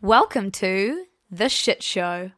Welcome to The Shit Show.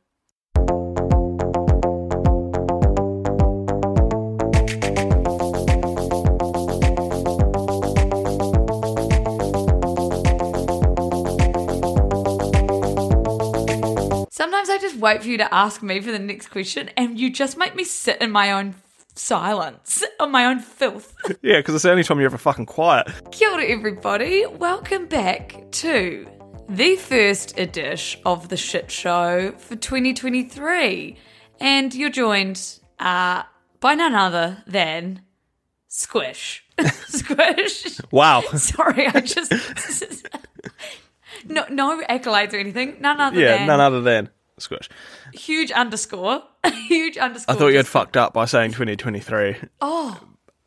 Sometimes I just wait for you to ask me for the next question and you just make me sit in my own silence, on my own filth. Yeah, because it's the only time you're ever fucking quiet. Kia ora, everybody. Welcome back to the first edition of the shit show for 2023. And you're joined uh, by none other than Squish. Squish. Wow. Sorry, I just. no, no accolades or anything. None other than yeah, than. none other than Squish. Huge underscore. huge underscore. I thought you had fucked up by saying 2023,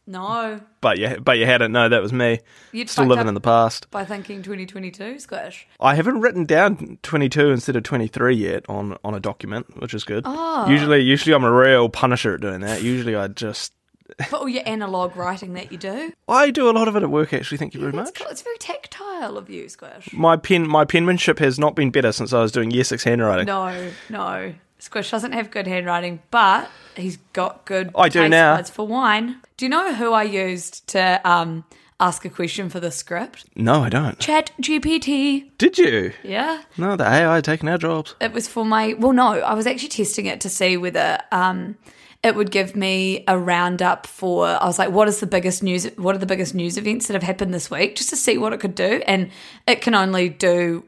No. but you but you hadn't. No, that was me. You'd Still living in the past. By thinking 2022, Squish. I haven't written down 22 instead of 23 yet on on a document, which is good. Oh. Usually, usually I'm a real punisher at doing that. Usually, I just For all your analog writing that you do. I do a lot of it at work. Actually, thank you very It's, much. cool. it's very tactile of you, Squish. My pen my penmanship has not been better since I was doing Year Six handwriting. No, no. Squish doesn't have good handwriting, but he's got good I do now. buds for wine. Do you know who I used to um, ask a question for the script? No, I don't. Chat GPT. Did you? Yeah. No, the AI taking our jobs. It was for my well no, I was actually testing it to see whether um it would give me a roundup for I was like, what is the biggest news what are the biggest news events that have happened this week? Just to see what it could do. And it can only do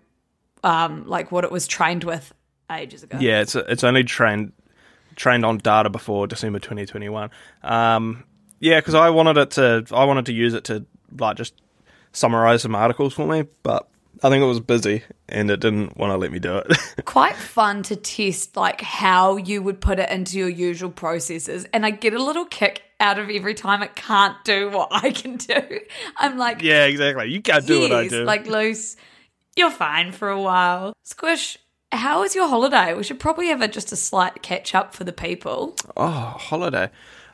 um like what it was trained with ages ago. Yeah, it's it's only trained trained on data before December 2021. Um, yeah, because I wanted it to I wanted to use it to like just summarize some articles for me, but I think it was busy and it didn't want to let me do it. quite fun to test like how you would put it into your usual processes and i get a little kick out of every time it can't do what i can do i'm like yeah, exactly. You can't do what I do. like loose you're fine for a while squish how was your holiday we should probably have a, just a slight catch up for the people oh, holiday.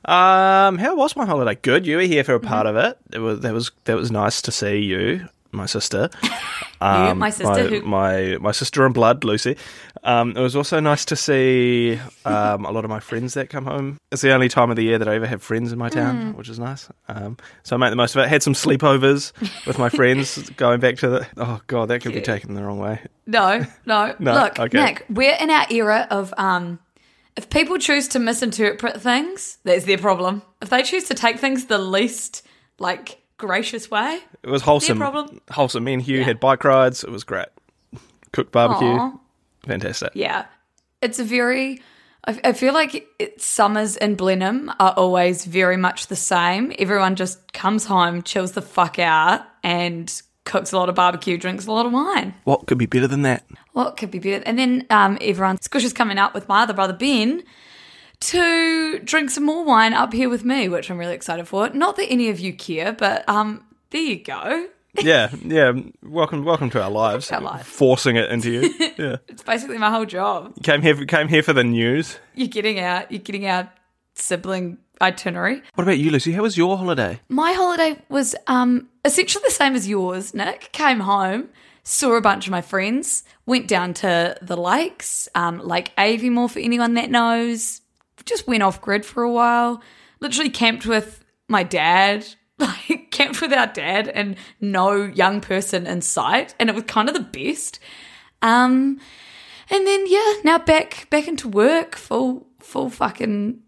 Um, how was my holiday? Good. You were here for a part Mm-hmm. of it. It was that was that was nice to see you, my sister. Um, my sister my, who- my my sister in blood, Lucy. Um, it was also nice to see um, a lot of my friends that come home. It's the only time of the year that I ever have friends in my town, Mm. which is nice. Um, so I make the most of it. Had some sleepovers with my friends, going back to the. Oh god, that could be taken the wrong way. no no, No, look okay. nick we're in our era of um if people choose to misinterpret things that's their problem if they choose to take things the least like gracious way It was wholesome. problem. Wholesome. Me and Hugh had bike rides. It was great. Cooked barbecue. Aw. Fantastic. Yeah. It's a very, I, I feel like it, summers in Blenheim are always very much the same. Everyone just comes home, chills the fuck out, and cooks a lot of barbecue, drinks a lot of wine. What could be better than that? What could be better? And then um, everyone, Squish is coming out with my other brother, Ben, to drink some more wine up here with me, which I'm really excited for. Not that any of you care, but um, there you go. Yeah, yeah. Welcome, welcome to our lives. Our lives. Forcing it into you. Yeah, It's basically my whole job. came here, came here for the news. You're getting out. you're getting our sibling itinerary. What about you, Lucy? How was your holiday? My holiday was um, essentially the same as yours, Nick. Came home, saw a bunch of my friends, went down to the lakes, um, Lake Aviemore for anyone that knows. Just went off grid for a while. Literally camped with my dad, like camped with our dad and no young person in sight, and it was kind of the best. Um, and then yeah, now back back into work, full full fucking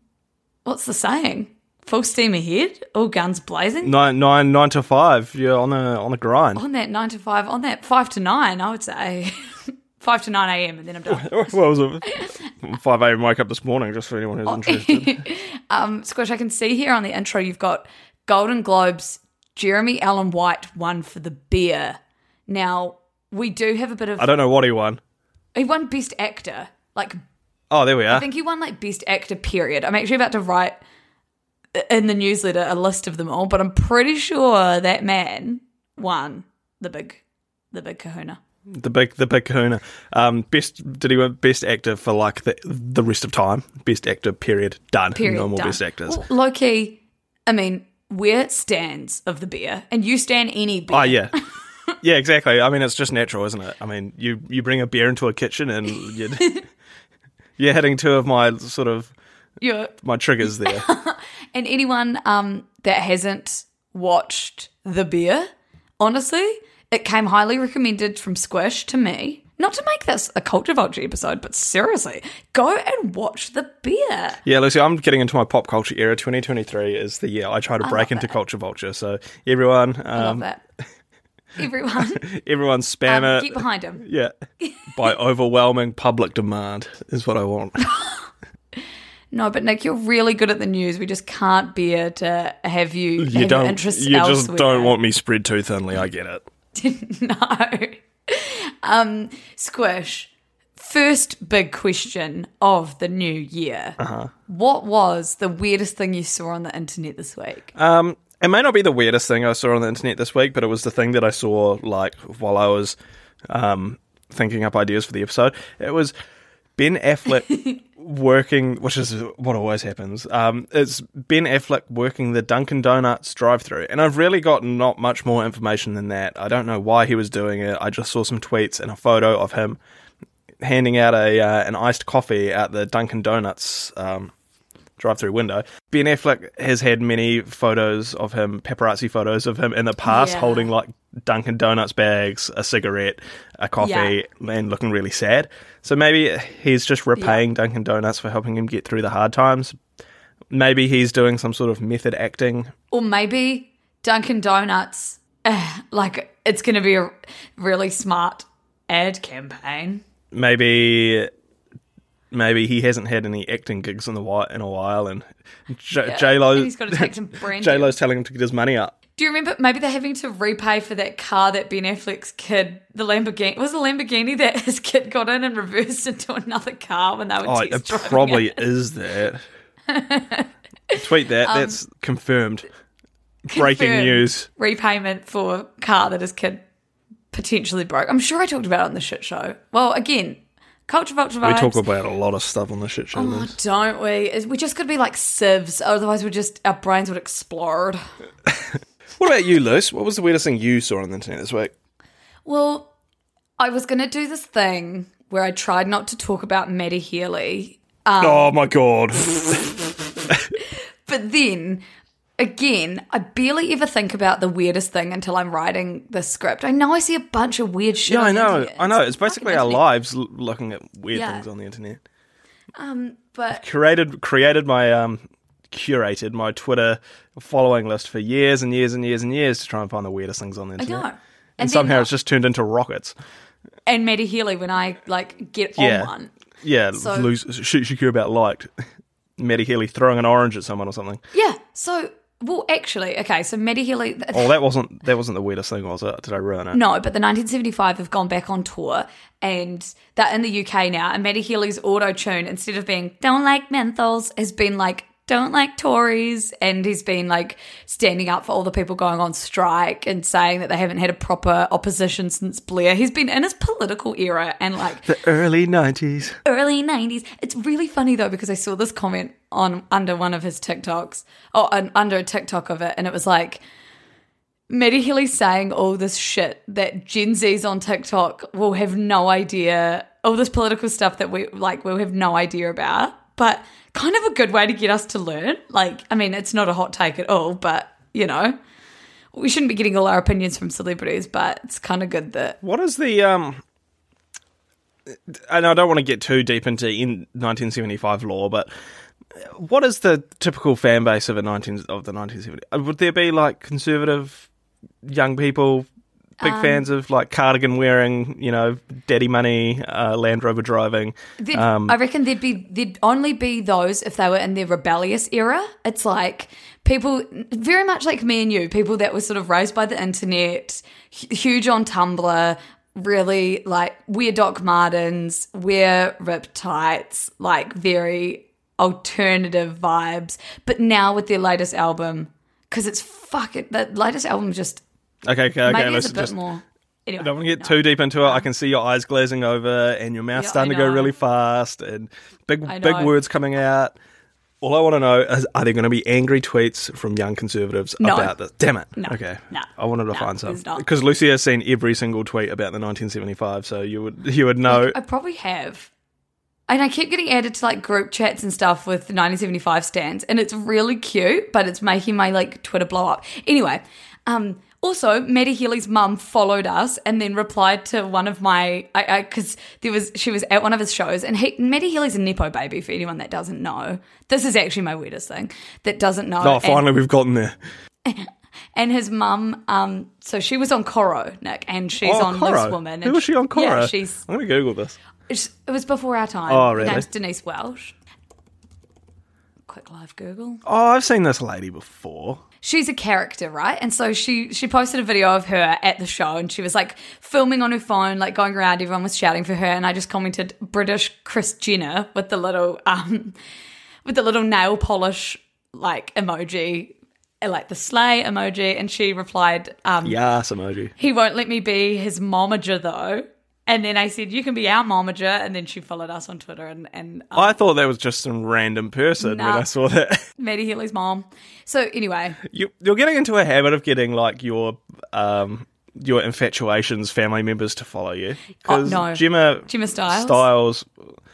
what's the saying? Full steam ahead, all guns blazing. Nine, nine, nine to five. You're on a on a grind. On that nine to five, on that five to nine, I would say. five to nine a.m. and then I'm done. what was it? Five a.m. Wake up this morning, just for anyone who's interested. um, Squish, I can see here on the intro you've got Golden Globes. Jeremy Allen White won for The Bear. Now, we do have a bit of. I don't know what he won. He won Best Actor. Like, Oh, there we are. I think he won like Best Actor, period. I'm actually about to write in the newsletter a list of them all, but I'm pretty sure that man won the big, the big kahuna. The big, the big Kahuna. Um, best did he win best actor for like the the rest of time? Best actor, period. Done. Period. no more done. best actors. Well, low key, I mean, we're stands of the Bear, and you stand any beer. Oh yeah, yeah, exactly. I mean, it's just natural, isn't it? I mean, you you bring a beer into a kitchen and you're, you're hitting two of my sort of You're, my triggers there. and anyone um, that hasn't watched the Bear, honestly, it came highly recommended from Squish to me. Not to make this a culture vulture episode, but seriously, go and watch the Bear. yeah, Lucy, I'm getting into my pop culture era. 2023 is the year I try to break into that. culture vulture. So everyone, I love um, that. Everyone, everyone spam um, it. get behind him. Yeah, by overwhelming public demand is what I want. No, but Nick, you're really good at the news. We just can't bear to have you, You don't. You just don't want me spread too thinly. I get it. no. Um, Squish. First big question of the new year. Uh-huh. What was the weirdest thing you saw on the internet this week? Um, it may not be the weirdest thing I saw on the internet this week, but it was the thing that I saw like while I was um, thinking up ideas for the episode. It was Ben Affleck working, which is what always happens. Um, it's Ben Affleck working the Dunkin' Donuts drive-through, and I've really got not much more information than that. I don't know why he was doing it. I just saw some tweets and a photo of him handing out a uh, an iced coffee at the Dunkin' Donuts um, drive-through window. Ben Affleck has had many photos of him, paparazzi photos of him in the past, Yeah. holding like Dunkin' Donuts bags, a cigarette, a coffee, and looking really sad. So maybe he's just repaying Dunkin' Donuts for helping him get through the hard times. Maybe he's doing some sort of method acting. Or maybe Dunkin' Donuts, eh, like it's going to be a really smart ad campaign. Maybe. Maybe he hasn't had any acting gigs in a while, in a while, and J- J Lo, and he's gotta take some brand J Lo's telling him to get his money up. Do you remember? Maybe they're having to repay for that car that Ben Affleck's kid, the Lamborghini, was a Lamborghini that his kid got in and reversed into another car when they were Oh, it probably it. is that. Tweet that. That's confirmed. Breaking Um, news. repayment for car that his kid potentially broke. I'm sure I talked about it on the shit show. Well, again, culture vulture We talk about a lot of stuff on the shit show. Oh, don't we? We just could be like sieves, otherwise we just our brains would explode. What about you, Luce? What was the weirdest thing you saw on the internet this week? Well, I was going to do this thing where I tried not to talk about Matty Healy, Um, oh my god. but then again, I barely ever think about the weirdest thing until I'm writing the script. I know I see a bunch of weird shit. yeah, I know. I know. It's basically our lives l- looking at weird Yeah. things on the internet. Um, But Curated created my um curated my Twitter following list for years and years and years and years to try and find the weirdest things on the internet. I know. And, then, somehow it's just turned into rockets. and Matty Healy when I like get Yeah. on one. Yeah, So- lose, shoot Shakira about liked. Matty Healy throwing an orange at someone or something. Yeah. So well, actually, okay. So Matty Healy. Oh, that wasn't that wasn't the weirdest thing, was it? Did I ruin it? No, but the 1975 have gone back on tour and they're in the UK now. And Matty Healy's auto tune, instead of being don't like menthols, has been like don't like Tories. And he's been like standing up for all the people going on strike and saying that they haven't had a proper opposition since Blair. He's been in his political era and like The early nineties. early 90s. It's really funny though because I saw this comment on under one of his TikToks or un, under a TikTok of it and it was like Matty Healy saying all this shit that Gen Zs on TikTok will have no idea all this political stuff that we like we'll have no idea about but kind of a good way to get us to learn like I mean it's not a hot take at all but you know we shouldn't be getting all our opinions from celebrities but it's kind of good that What is the um? And I don't want to get too deep into in 1975 lore, but what is the typical fan base of a 19 of the 1970? uh, Would there be like conservative young people big Um, fans of like cardigan wearing, you know, daddy money, uh, Land Rover driving. Um, I reckon there'd be there'd only be those if they were in their rebellious era. It's like people very much like me and you, people that were sort of raised by the internet, hu- huge on Tumblr, really like wear Doc Martens, wear rip tights, like very alternative vibes. But now with their latest album, because it's fucking the latest album just Okay, okay, okay. maybe Let's a bit just. more. Anyway, I don't want to get no. too deep into it. I can see your eyes glazing over and your mouth Yeah, starting to go really fast and big big words coming out. All I want to know is are there going to be angry tweets from young conservatives No. about this? Damn it. No. Okay. No. I wanted to find some because Lucy has seen every single tweet about the 1975, so you would you would know. I probably have. And I keep getting added to like group chats and stuff with 1975 stands, and it's really cute, but it's making my like Twitter blow up. Anyway, um, also Matty Healy's mum followed us and then replied to one of my, I because there was she was at one of his shows, and he Matty Healy's a nepo baby for anyone that doesn't know. This is actually my weirdest thing that doesn't know. oh, And- finally we've gotten there. and his mum, um, so she was on Coro, Nick, and she's oh, on Coro. Loose Woman. Who was she on Coro? Yeah, she's I'm to Google this. It was before our time. Oh, Her really? name's Denise Welch. Quick live Google. Oh, I've seen this lady before. She's a character, right? And so she she posted a video of her at the show, and she was like filming on her phone, like going around. Everyone was shouting for her, and I just commented British Chris Jenner with the little um with the little nail polish like emoji, like the sleigh emoji, and she replied, um, Yes, emoji. he won't let me be his momager though. And then I said, you can be our momager. And then she followed us on Twitter and, and um, I thought that was just some random person when I saw that. Matty Healy's mom. So anyway, you, you're getting into a habit of getting like your um your infatuations family members to follow you Oh, no. Gemma Gemma Styles? Styles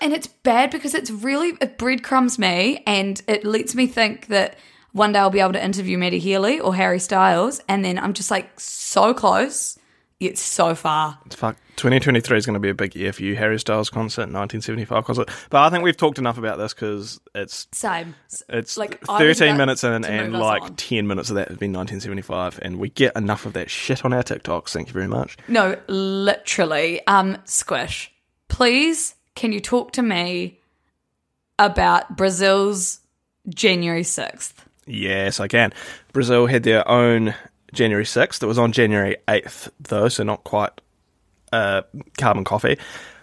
and it's bad because it's really, it breadcrumbs me and it lets me think that one day I'll be able to interview Matty Healy or Harry Styles. And then I'm just like so close, yet so far. It's fuck 2023 is going to be a big year for you Harry Styles concert 1975 concert but I think we've talked enough about this because it's Same. it's Like, 13 minutes in and like on. 10 minutes of that has been 1975 and we get enough of that shit on our TikToks thank you very much No, literally. Um, Squish, please, can you talk to me about Brazil's January 6th? Yes, I can. Brazil had their own January 6th. It was on January 8th, though, so not quite uh, carbon coffee.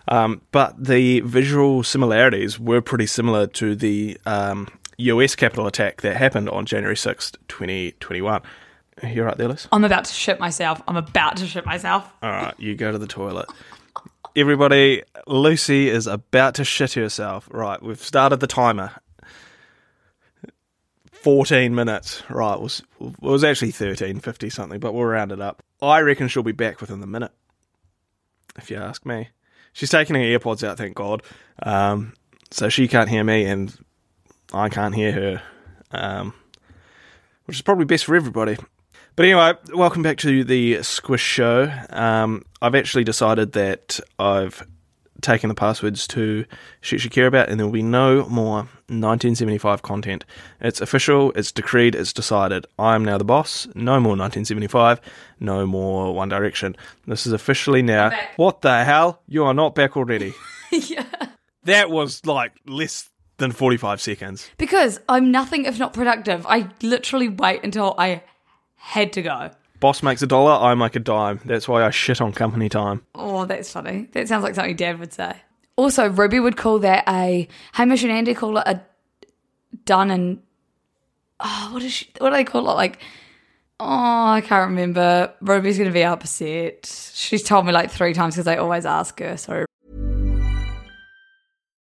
Um, but the visual similarities were pretty similar to the um, US Capitol attack that happened on January 6th, 2021. You're right there, Liz? I'm about to shit myself. I'm about to shit myself. All right, you go to the toilet. Everybody, Lucy is about to shit herself. Right, we've started the timer. 14 minutes. Right, it was, it was actually 13, 50 something, but we'll round it up. I reckon she'll be back within the minute, if you ask me. She's taking her AirPods out, thank God. Um, so she can't hear me and I can't hear her, um, which is probably best for everybody. But anyway, welcome back to the Squish Show. Um, I've actually decided that I've taken the passwords to Shit You Care About, and there will be no more 1975 content. It's official, it's decreed, it's decided. I am now the boss. No more 1975, no more One Direction. This is officially now. What the hell? You are not back already. yeah. That was like less than 45 seconds. Because I'm nothing if not productive. I literally wait until I had to go. Boss makes a dollar, I make a dime. That's why I shit on company time. Oh, that's funny. That sounds like something Dad would say. Also, Ruby would call that a Hamish and Andy call it a done and oh, what is she? What do they call it? Like, oh, I can't remember. Ruby's gonna be upset. She's told me like three times because I always ask her. So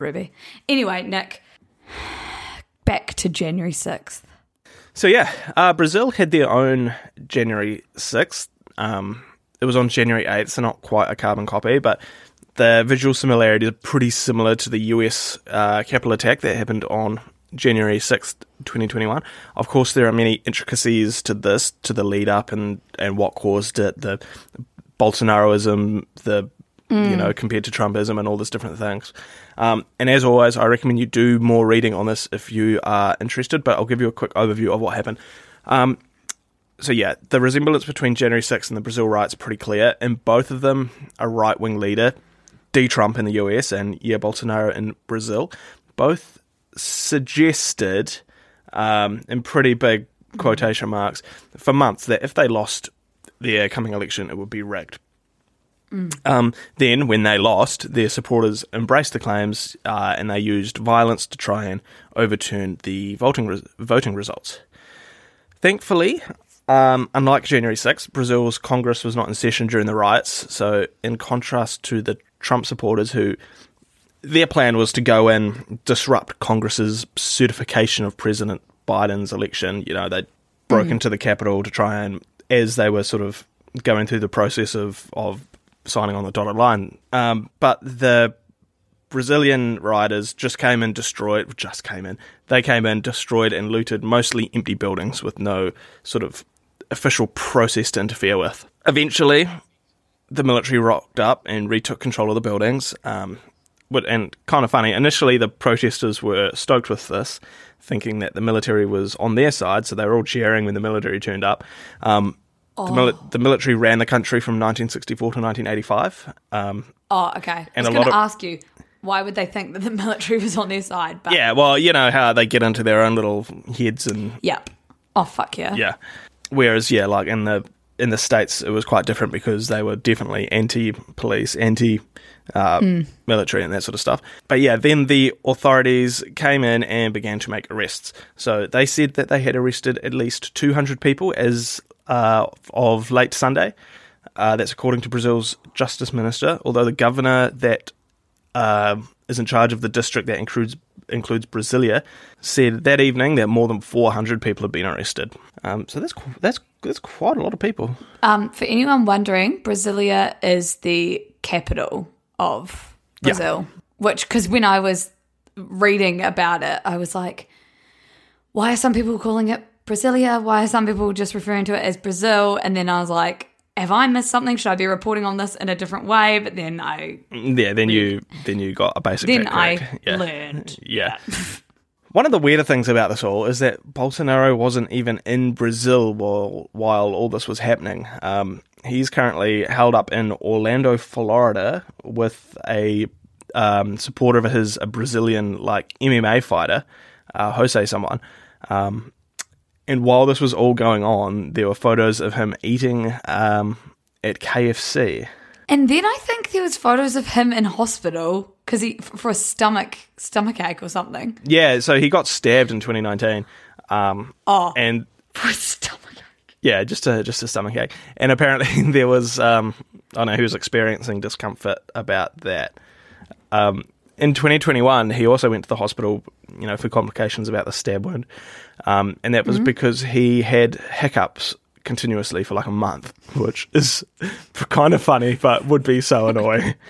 Ruby. Anyway, Nick, back to January sixth. So yeah, uh, Brazil had their own January sixth. Um, it was on January eighth, so not quite a carbon copy, but the visual similarities are pretty similar to the US uh, Capitol attack that happened on January 6th, 2021. Of course, there are many intricacies to this, to the lead up and, and what caused it, the Bolsonaroism, the, you know, compared to Trumpism and all these different things. Um, and as always, I recommend you do more reading on this if you are interested, but I'll give you a quick overview of what happened. Um, so yeah, the resemblance between January 6th and the Brazil riots pretty clear. In both of them, a right-wing leader, D. Trump in the US and Jair Bolsonaro in Brazil, both suggested, um, in pretty big quotation marks, for months that if they lost their coming election, it would be rigged. Um, then, when they lost, their supporters embraced the claims uh, and they used violence to try and overturn the voting res- voting results. Thankfully, um, unlike January 6th, Brazil's Congress was not in session during the riots. So, in contrast to the Trump supporters who their plan was to go and disrupt Congress's certification of President Biden's election. You know, they broke into the Capitol to try and, as they were sort of going through the process of, of signing on the dotted line. Um, but the Brazilian rioters just came and destroyed, just came in, they came in, destroyed and looted mostly empty buildings with no sort of official process to interfere with. Eventually, the military rocked up and retook control of the buildings. Um, and kind of funny, initially the protesters were stoked with this, thinking that the military was on their side, so they were all cheering when the military turned up. Um, the, mili- the military ran the country from 1964 to 1985. Um, Oh, okay. And I was going to of- ask you, why would they think that the military was on their side? But yeah, well, you know how they get into their own little heads and Yep. Oh, fuck yeah. yeah. Whereas, yeah, like in the in the states, it was quite different because they were definitely anti-police, anti. Uh, military and that sort of stuff. But yeah, then the authorities came in and began to make arrests. So they said that they had arrested at least 200 people as uh, of late Sunday. Uh, that's according to Brazil's justice minister. Although the governor that um is in charge of the district that includes includes Brasilia, said that evening that more than 400 people have been arrested. Um, so that's that's that's quite a lot of people. Um, for anyone wondering, Brasilia is the capital of Yeah. Brazil. Which, because when I was reading about it, I was like, why are some people calling it Brasilia? Why are some people just referring to it as Brazil? And then I was like, have I missed something? Should I be reporting on this in a different way? But then I Yeah, then you then you got a basic. then I yeah. learned. Yeah. One of the weirder things about this all is that Bolsonaro wasn't even in Brazil while while all this was happening. Um, he's currently held up in Orlando, Florida, with a um, supporter of his, a Brazilian like MMA fighter, uh, Jose someone. Um, and while this was all going on, there were photos of him eating um, at KFC. And then I think there was photos of him in hospital because he for a stomach stomach ache or something. Yeah, so he got stabbed in 2019. Um, Oh, and for a stomach ache. yeah, just a just a stomach ache. And apparently there was, um, I don't know, he was experiencing discomfort about that. Um, in 2021, he also went to the hospital, you know, for complications about the stab wound, um, and that was because he had hiccups continuously for like a month, which is kind of funny, but would be so annoying.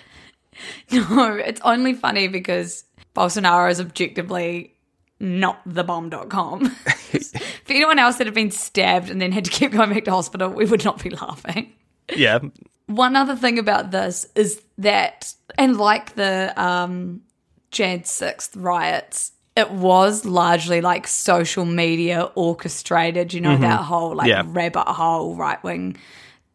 No, it's only funny because Bolsonaro is objectively not the bomb.com. For anyone else that had been stabbed and then had to keep going back to hospital, we would not be laughing. Yeah, One other thing about this is that, and like the um, Jan 6th riots, it was largely like social media orchestrated, you know, that whole like Yeah. rabbit hole right wing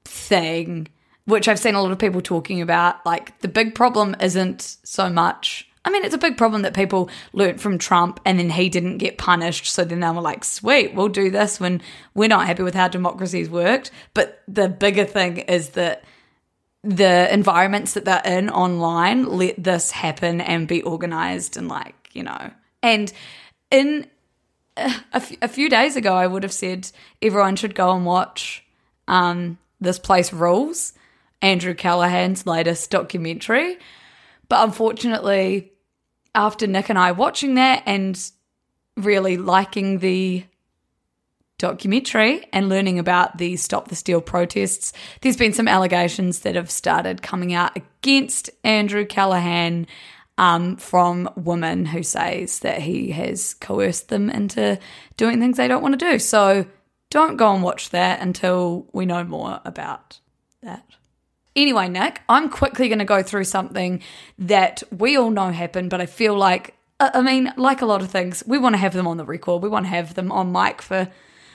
thing, which I've seen a lot of people talking about. Like, the big problem isn't so much. I mean, it's a big problem that people learnt from Trump and then he didn't get punished. So then they were like, sweet, we'll do this when we're not happy with how democracy's worked. But the bigger thing is that the environments that they're in online let this happen and be organized and like, you know. And in a, f- a few days ago, I would have said everyone should go and watch um, This Place Rules, Andrew Callaghan's latest documentary. But unfortunately, after Nick and I watching that and really liking the documentary and learning about the Stop the Steal protests, there's been some allegations that have started coming out against Andrew Callaghan um, from women who says that he has coerced them into doing things they don't want to do. So don't go and watch that until we know more about that. Anyway, Nick, I'm quickly going to go through something that we all know happened, but I feel like, I mean, like a lot of things, we want to have them on the record. We want to have them on mic for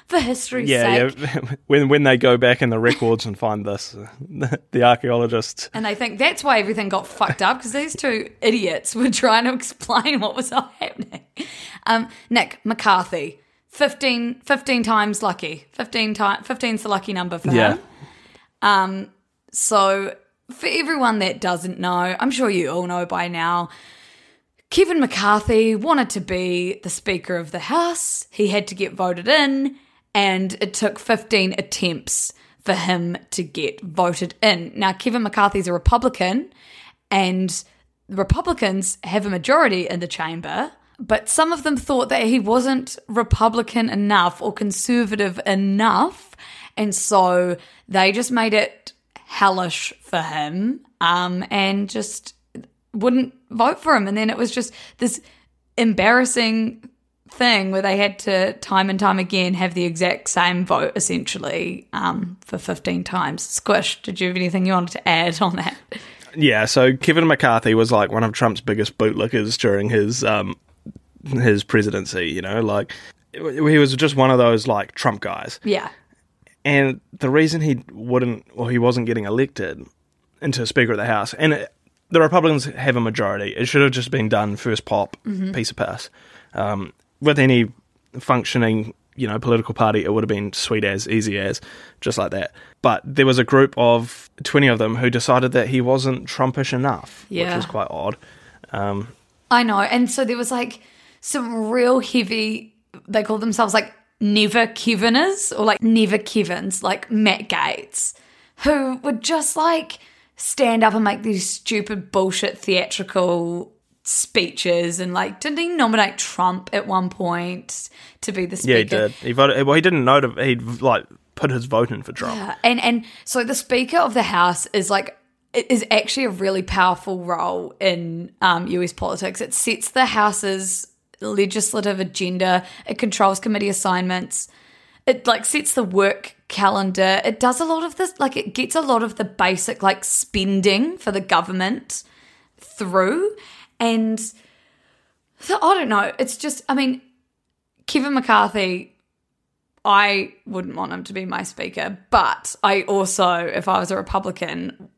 for history's yeah, sake. yeah. when when they go back in the records and find this, the archaeologists. And they think that's why everything got fucked up because these two idiots were trying to explain what was happening. Um, Nick McCarthy, 15, 15 times lucky. 15 times, 15's the lucky number for Yeah. him. Um, so for everyone that doesn't know, I'm sure you all know by now. Kevin McCarthy wanted to be the Speaker of the House. He had to get voted in, and it took 15 attempts for him to get voted in. Now, Kevin McCarthy's a Republican, and Republicans have a majority in the chamber, but some of them thought that he wasn't Republican enough or conservative enough, and so they just made it hellish for him um, and just wouldn't vote for him. And then it was just this embarrassing thing where they had to time and time again have the exact same vote essentially um, for 15 times. Squish, did you have anything you wanted to add on that? Yeah, so Kevin McCarthy was like one of Trump's biggest bootlickers during his um his presidency. You know, like he was just one of those like Trump guys. Yeah. And the reason he wouldn't, or he wasn't getting elected into Speaker of the House, and it, the Republicans have a majority. It should have just been done first pop, piece of piss. Um, with any functioning, you know, political party, it would have been sweet as, easy as, just like that. But there was a group of twenty of them who decided that he wasn't Trumpish enough, which Yeah. was quite odd. Um, I know. And so there was like some real heavy, they call themselves like never Keviners or like never Kevins, like Matt Gaetz, who would just like stand up and make these stupid bullshit theatrical speeches and like didn't he nominate Trump at one point to be the speaker? yeah, he did. He voted. Well, he didn't know to. He like put his vote in for Trump. Yeah, and and so the Speaker of the House is like it is actually a really powerful role in um, U.S. politics. It sets the House's legislative agenda. It controls committee assignments. It like sets the work calendar. It does a lot of this. Like it gets a lot of the basic like spending for the government through, and so I don't know. It's just I mean, Kevin McCarthy I wouldn't want him to be my speaker, but I also, if I was a Republican,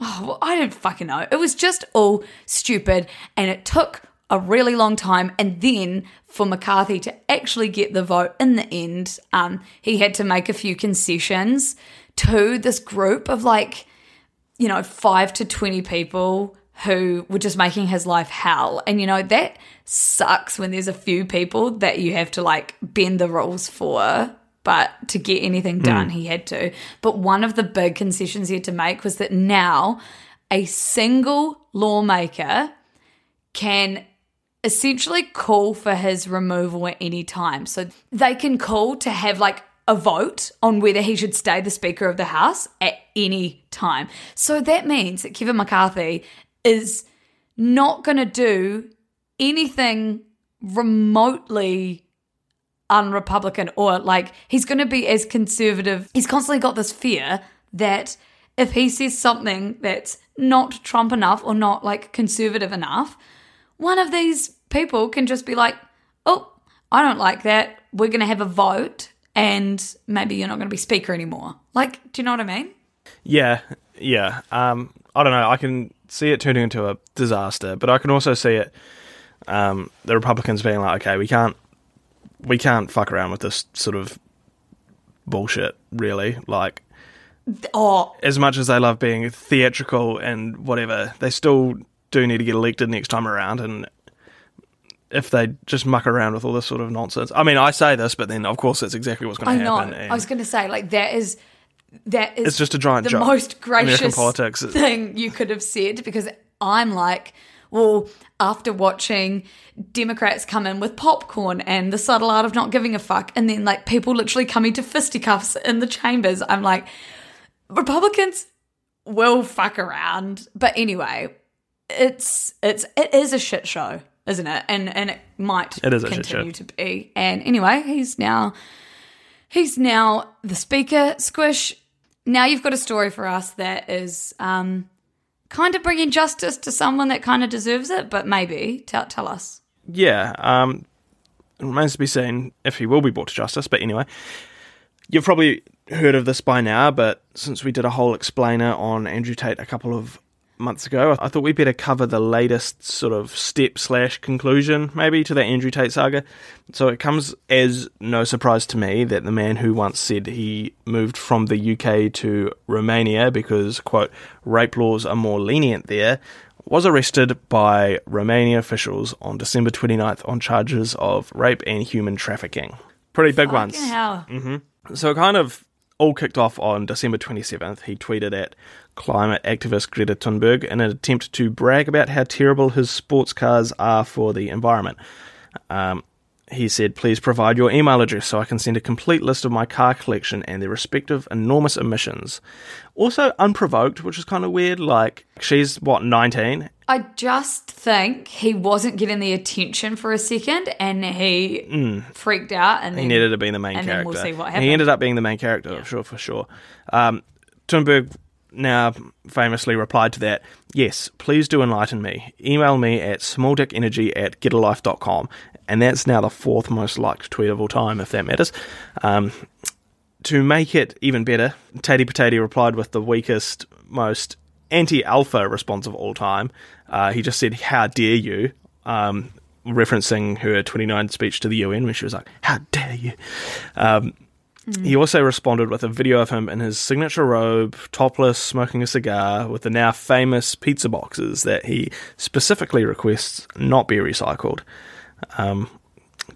oh, well, I don't fucking know. It was just all stupid, and it took a really long time. And then for McCarthy to actually get the vote in the end, um, he had to make a few concessions to this group of like, you know, five to 20 people who were just making his life hell. And, you know, that sucks when there's a few people that you have to like bend the rules for. But to get anything done, he had to. But one of the big concessions he had to make was that now a single lawmaker can essentially call for his removal at any time. So they can call to have like a vote on whether he should stay the Speaker of the House at any time. So that means that Kevin McCarthy is not going to do anything remotely unrepublican or like he's going to be as conservative. He's constantly got this fear that if he says something that's not Trump enough or not like conservative enough, one of these people can just be like, oh, I don't like that. We're going to have a vote and maybe you're not going to be speaker anymore. Like, do you know what I mean? Yeah, yeah. Um, I don't know. I can see it turning into a disaster, but I can also see it. Um, the Republicans being like, okay, we can't, we can't fuck around with this sort of bullshit. Really, like Oh, as much as they love being theatrical and whatever, they still do need to get elected next time around. And if they just muck around with all this sort of nonsense, I mean, I say this, but then of course that's exactly what's going to know. happen. and I was going to say, like, that is. That is It's just a giant the joke. most American gracious politics. thing you could have said because I'm like, Well, after watching Democrats come in with popcorn and the subtle art of not giving a fuck, and then like people literally coming to fisticuffs in the chambers, I'm like, Republicans will fuck around. But anyway, it's it's it is a shit show, isn't it? And and it might It is continue to be. And anyway, he's now he's now the speaker. Squish. Now you've got a story for us that is um, kind of bringing justice to someone that kind of deserves it, but maybe tell tell us. Yeah, um, it remains to be seen if he will be brought to justice. But anyway, you've probably heard of this by now. But since we did a whole explainer on Andrew Tate a couple of months ago, I thought we'd better cover the latest sort of step slash conclusion, maybe to the Andrew Tate saga. So it comes as no surprise to me that the man who once said he moved from the UK to Romania because quote rape laws are more lenient there was arrested by Romania officials on December 29th on charges of rape and human trafficking. Pretty big ones. Fucking hell. Mm-hmm. So kind of all kicked off on December 27th. He tweeted at climate activist Greta Thunberg in an attempt to brag about how terrible his sports cars are for the environment. Um, he said, please provide your email address so I can send a complete list of my car collection and their respective enormous emissions. Also, unprovoked, which is kind of weird. Like, she's, what, 19? I just think he wasn't getting the attention for a second, and he freaked out, and He needed to be the main and then character. we'll see what happens. He ended up being the main character, sure, for sure. Um, Thunberg now famously replied to that, yes, please do enlighten me. Email me at smalldickenergy at getalife.com. And that's now the fourth most liked tweet of all time, if that matters. Um, to make it even better, Tatey Potato replied with the weakest, most anti-alpha response of all time. Uh, he just said, "How dare you?" Um, referencing her 29 speech to the UN, when she was like, "How dare you?" Um, He also responded with a video of him in his signature robe, topless, smoking a cigar, with the now famous pizza boxes that he specifically requests not be recycled. Um,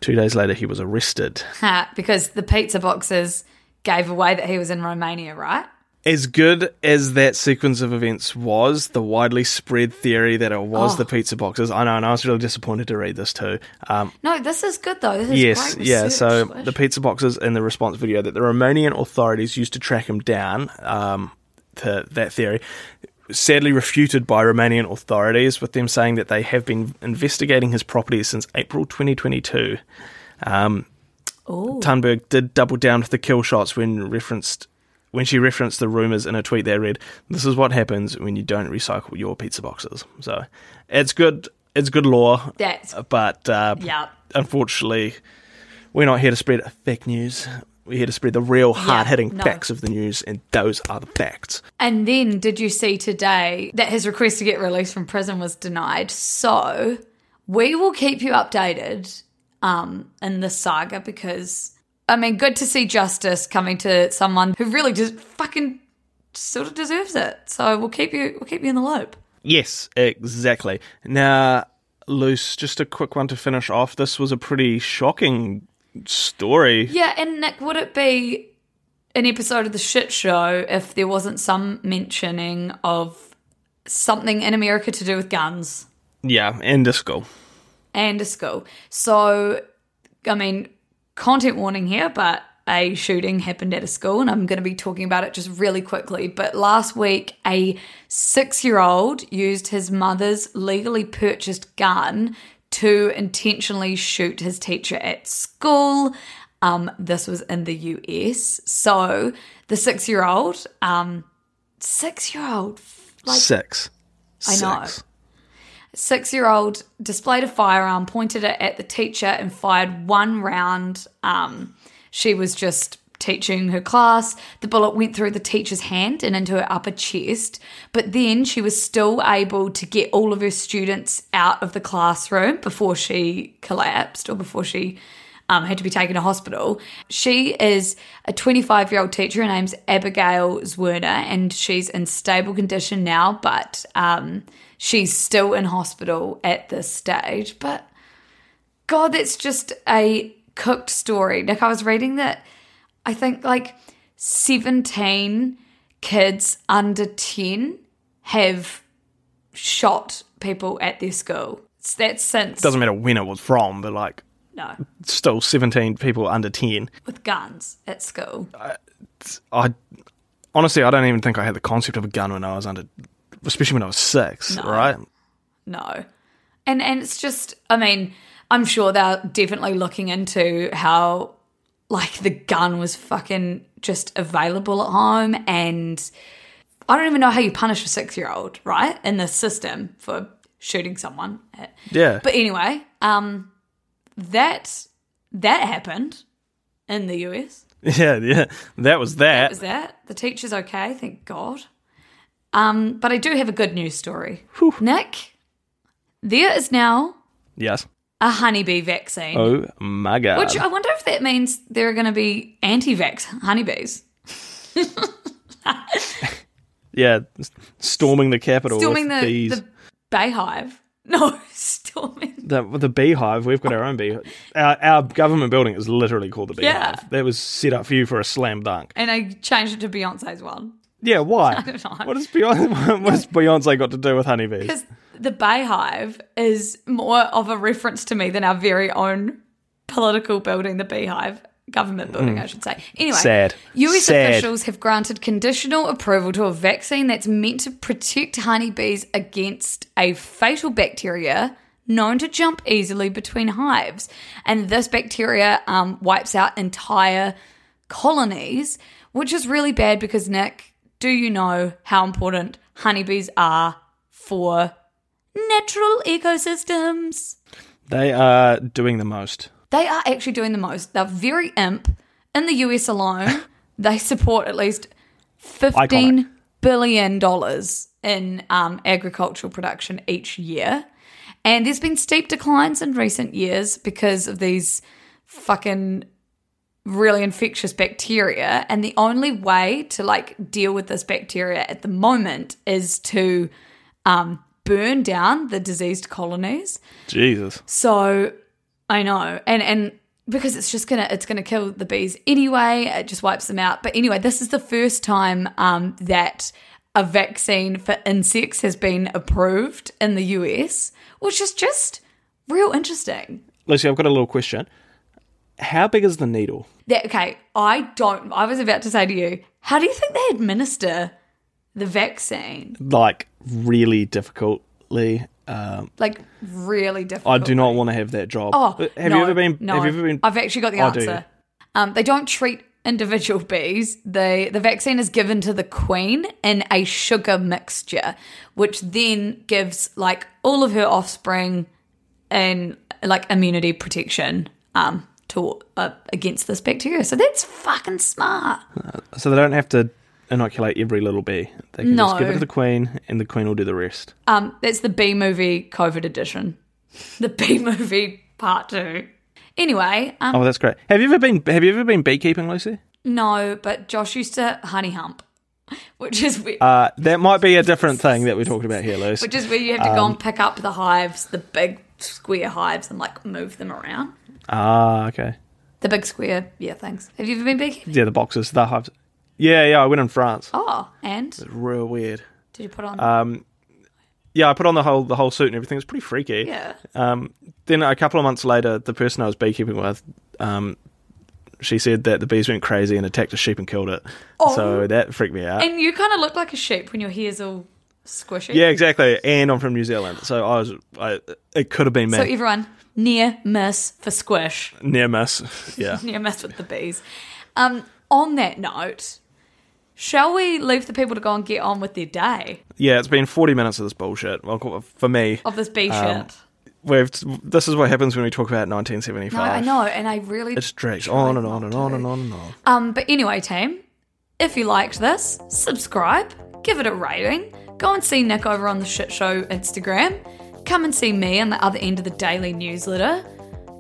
two days later, he was arrested. Because the pizza boxes gave away that he was in Romania, right? As good as that sequence of events was, the widely spread theory that it was Oh. the pizza boxes, I know, and I was really disappointed to read this too. Um, No, this is good though. This is yes, yeah. So Swish. the pizza boxes in the response video that the Romanian authorities used to track him down um, to that theory, sadly refuted by Romanian authorities, with them saying that they have been investigating his properties since April 2022. Um, Ooh. Thunberg did double down with the kill shots when referenced when she referenced the rumors in a tweet that read, "This is what happens when you don't recycle your pizza boxes." So it's good. It's good law, That's but uh, yeah. unfortunately, we're not here to spread fake news. We're here to spread the real hard hitting no. facts of the news, and those are the facts. And then did you see today that his request to get released from prison was denied? So we will keep you updated um, in this saga because I mean, good to see justice coming to someone who really just fucking sort of deserves it. So we'll keep you we'll keep you in the loop. Yes, exactly. Now, Luce, just a quick one to finish off. This was a pretty shocking story. Yeah, and Nick, would it be an episode of the shit show if there wasn't some mentioning of something in America to do with guns? Yeah, and school, and a school. So, I mean, content warning here, but a shooting happened at a school, and I'm going to be talking about it just really quickly. But last week, a six year old used his mother's legally purchased gun to intentionally shoot his teacher at school. Um, this was in the US. So, the six year old, um, six year old, like Six. I know. Six. Six year old displayed a firearm, pointed it at the teacher, and fired one round. Um, she was just teaching her class. The bullet went through the teacher's hand and into her upper chest, but then she was still able to get all of her students out of the classroom before she collapsed or before she. Um, had to be taken to hospital. She is a 25 year old teacher. Her name's Abigail Zwerner, and she's in stable condition now, but um, she's still in hospital at this stage. But God, that's just a cooked story. Like, I was reading that I think like 17 kids under 10 have shot people at their school. It's- That's since Doesn't matter when it was from, but like no still 17 people under 10. with guns at school. I honestly, I don't even think I had the concept of a gun when I was under, especially when I was six. No. Right? No. And and it's just I mean, I'm sure they're definitely looking into how like the gun was fucking just available at home and I don't even know how you punish a six year old, right? In the system for shooting someone. Yeah. But anyway, um that that happened in the US. yeah, yeah. That was that. was that. The teacher's okay, thank God. Um, but I do have a good news story. Nick, there is now yes. a honeybee vaccine. Oh my god. Which I wonder if that means there are going to be anti-vax honeybees yeah, storming the capital storming with the, bees. the BeyHive. No, storming. The, the beehive, we've got our own beehive. Our, our government building is literally called the beehive. Yeah. That was set up for you for a slam dunk. And I changed it to Beyonce's one Yeah, why? What, is Beyonce, what has Beyonce got to do with honeybees? because the BeyHive is more of a reference to me than our very own political building, the beehive. Government building, I should say. Anyway, Mm. Sad. US Sad. officials have granted conditional approval to a vaccine that's meant to protect honeybees against a fatal bacteria known to jump easily between hives. And this bacteria um, wipes out entire colonies, which is really bad because, Nick, do you know how important honeybees are for natural ecosystems? They are doing the most. They are actually doing the most. They're very imp. In the US alone, they support at least fifteen Iconic. billion dollars in um, agricultural production each year, and there's been steep declines in recent years because of these fucking really infectious bacteria. And the only way to like deal with this bacteria at the moment is to um, burn down the diseased colonies. Jesus. So I know, and and because it's just gonna it's gonna kill the bees anyway. It just wipes them out. But anyway, this is the first time um, that a vaccine for insects has been approved in the US, which is just real interesting. Lucy, I've got a little question. How big is the needle? That, okay, I don't. I was about to say to you, how do you think they administer the vaccine? Like, really difficultly. Um, Like really difficult. I do not want to have that job. Oh, have no, you ever been? No, have you ever been? I've actually got the Oh, answer. Um, they don't treat individual bees. They the vaccine is given to the queen in a sugar mixture, which then gives like all of her offspring and like immunity protection um to uh, against this bacteria. So that's fucking smart. So they don't have to inoculate every little bee. They can just give it to the queen, and the queen will do the rest. Um, that's the B movie COVID edition. The B movie part two. Anyway, um, Oh, that's great. Have you ever been? Have you ever been beekeeping, Lucy? no, but Josh used to honey hump, which is where, Uh, that might be a different thing that we're talking about here, Lucy. which is where you have to go and pick up the hives, the big square hives, and like move them around. Ah, okay. The big square, yeah, thanks. Have you ever been beekeeping? Yeah, the boxes, the hives. Yeah, yeah. I went in France. Oh, and Real weird. did you put on? Um, yeah, I put on the whole the whole suit and everything. It's pretty freaky. yeah. Um, then a couple of months later, the person I was beekeeping with, um, she said that the bees went crazy and attacked a sheep and killed it. Oh. So that freaked me out. And you kind of look like a sheep when your hair's all squishy. yeah, exactly. And I'm from New Zealand, so I was. I, it could have been me. So everyone, near miss for squish. Near miss. Yeah. near miss with the bees. Um, on that note, shall we leave the people to go and get on with their day yeah. It's been 40 minutes of this bullshit. Well, for me, of this bee Um, shit? we've. This is what happens when we talk about 1975. No, I know, and I really It just drags try on and on and on and on and on. Um, but anyway, team, if you liked this, subscribe, give it a rating, go and see Nick over on the Shit Show Instagram, come and see me on the other end of the daily newsletter,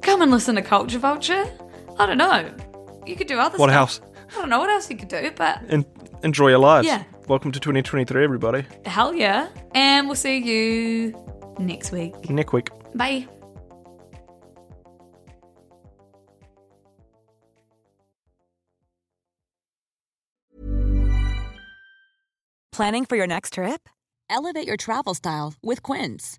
come and listen to Culture Vulture. I don't know. You could do other What stuff. else? I don't know what else you could do, but En- enjoy your lives. Yeah. Welcome to 2023, everybody. hell yeah. And we'll see you next week. Next week. Bye. Planning for your next trip? Elevate your travel style with Quince.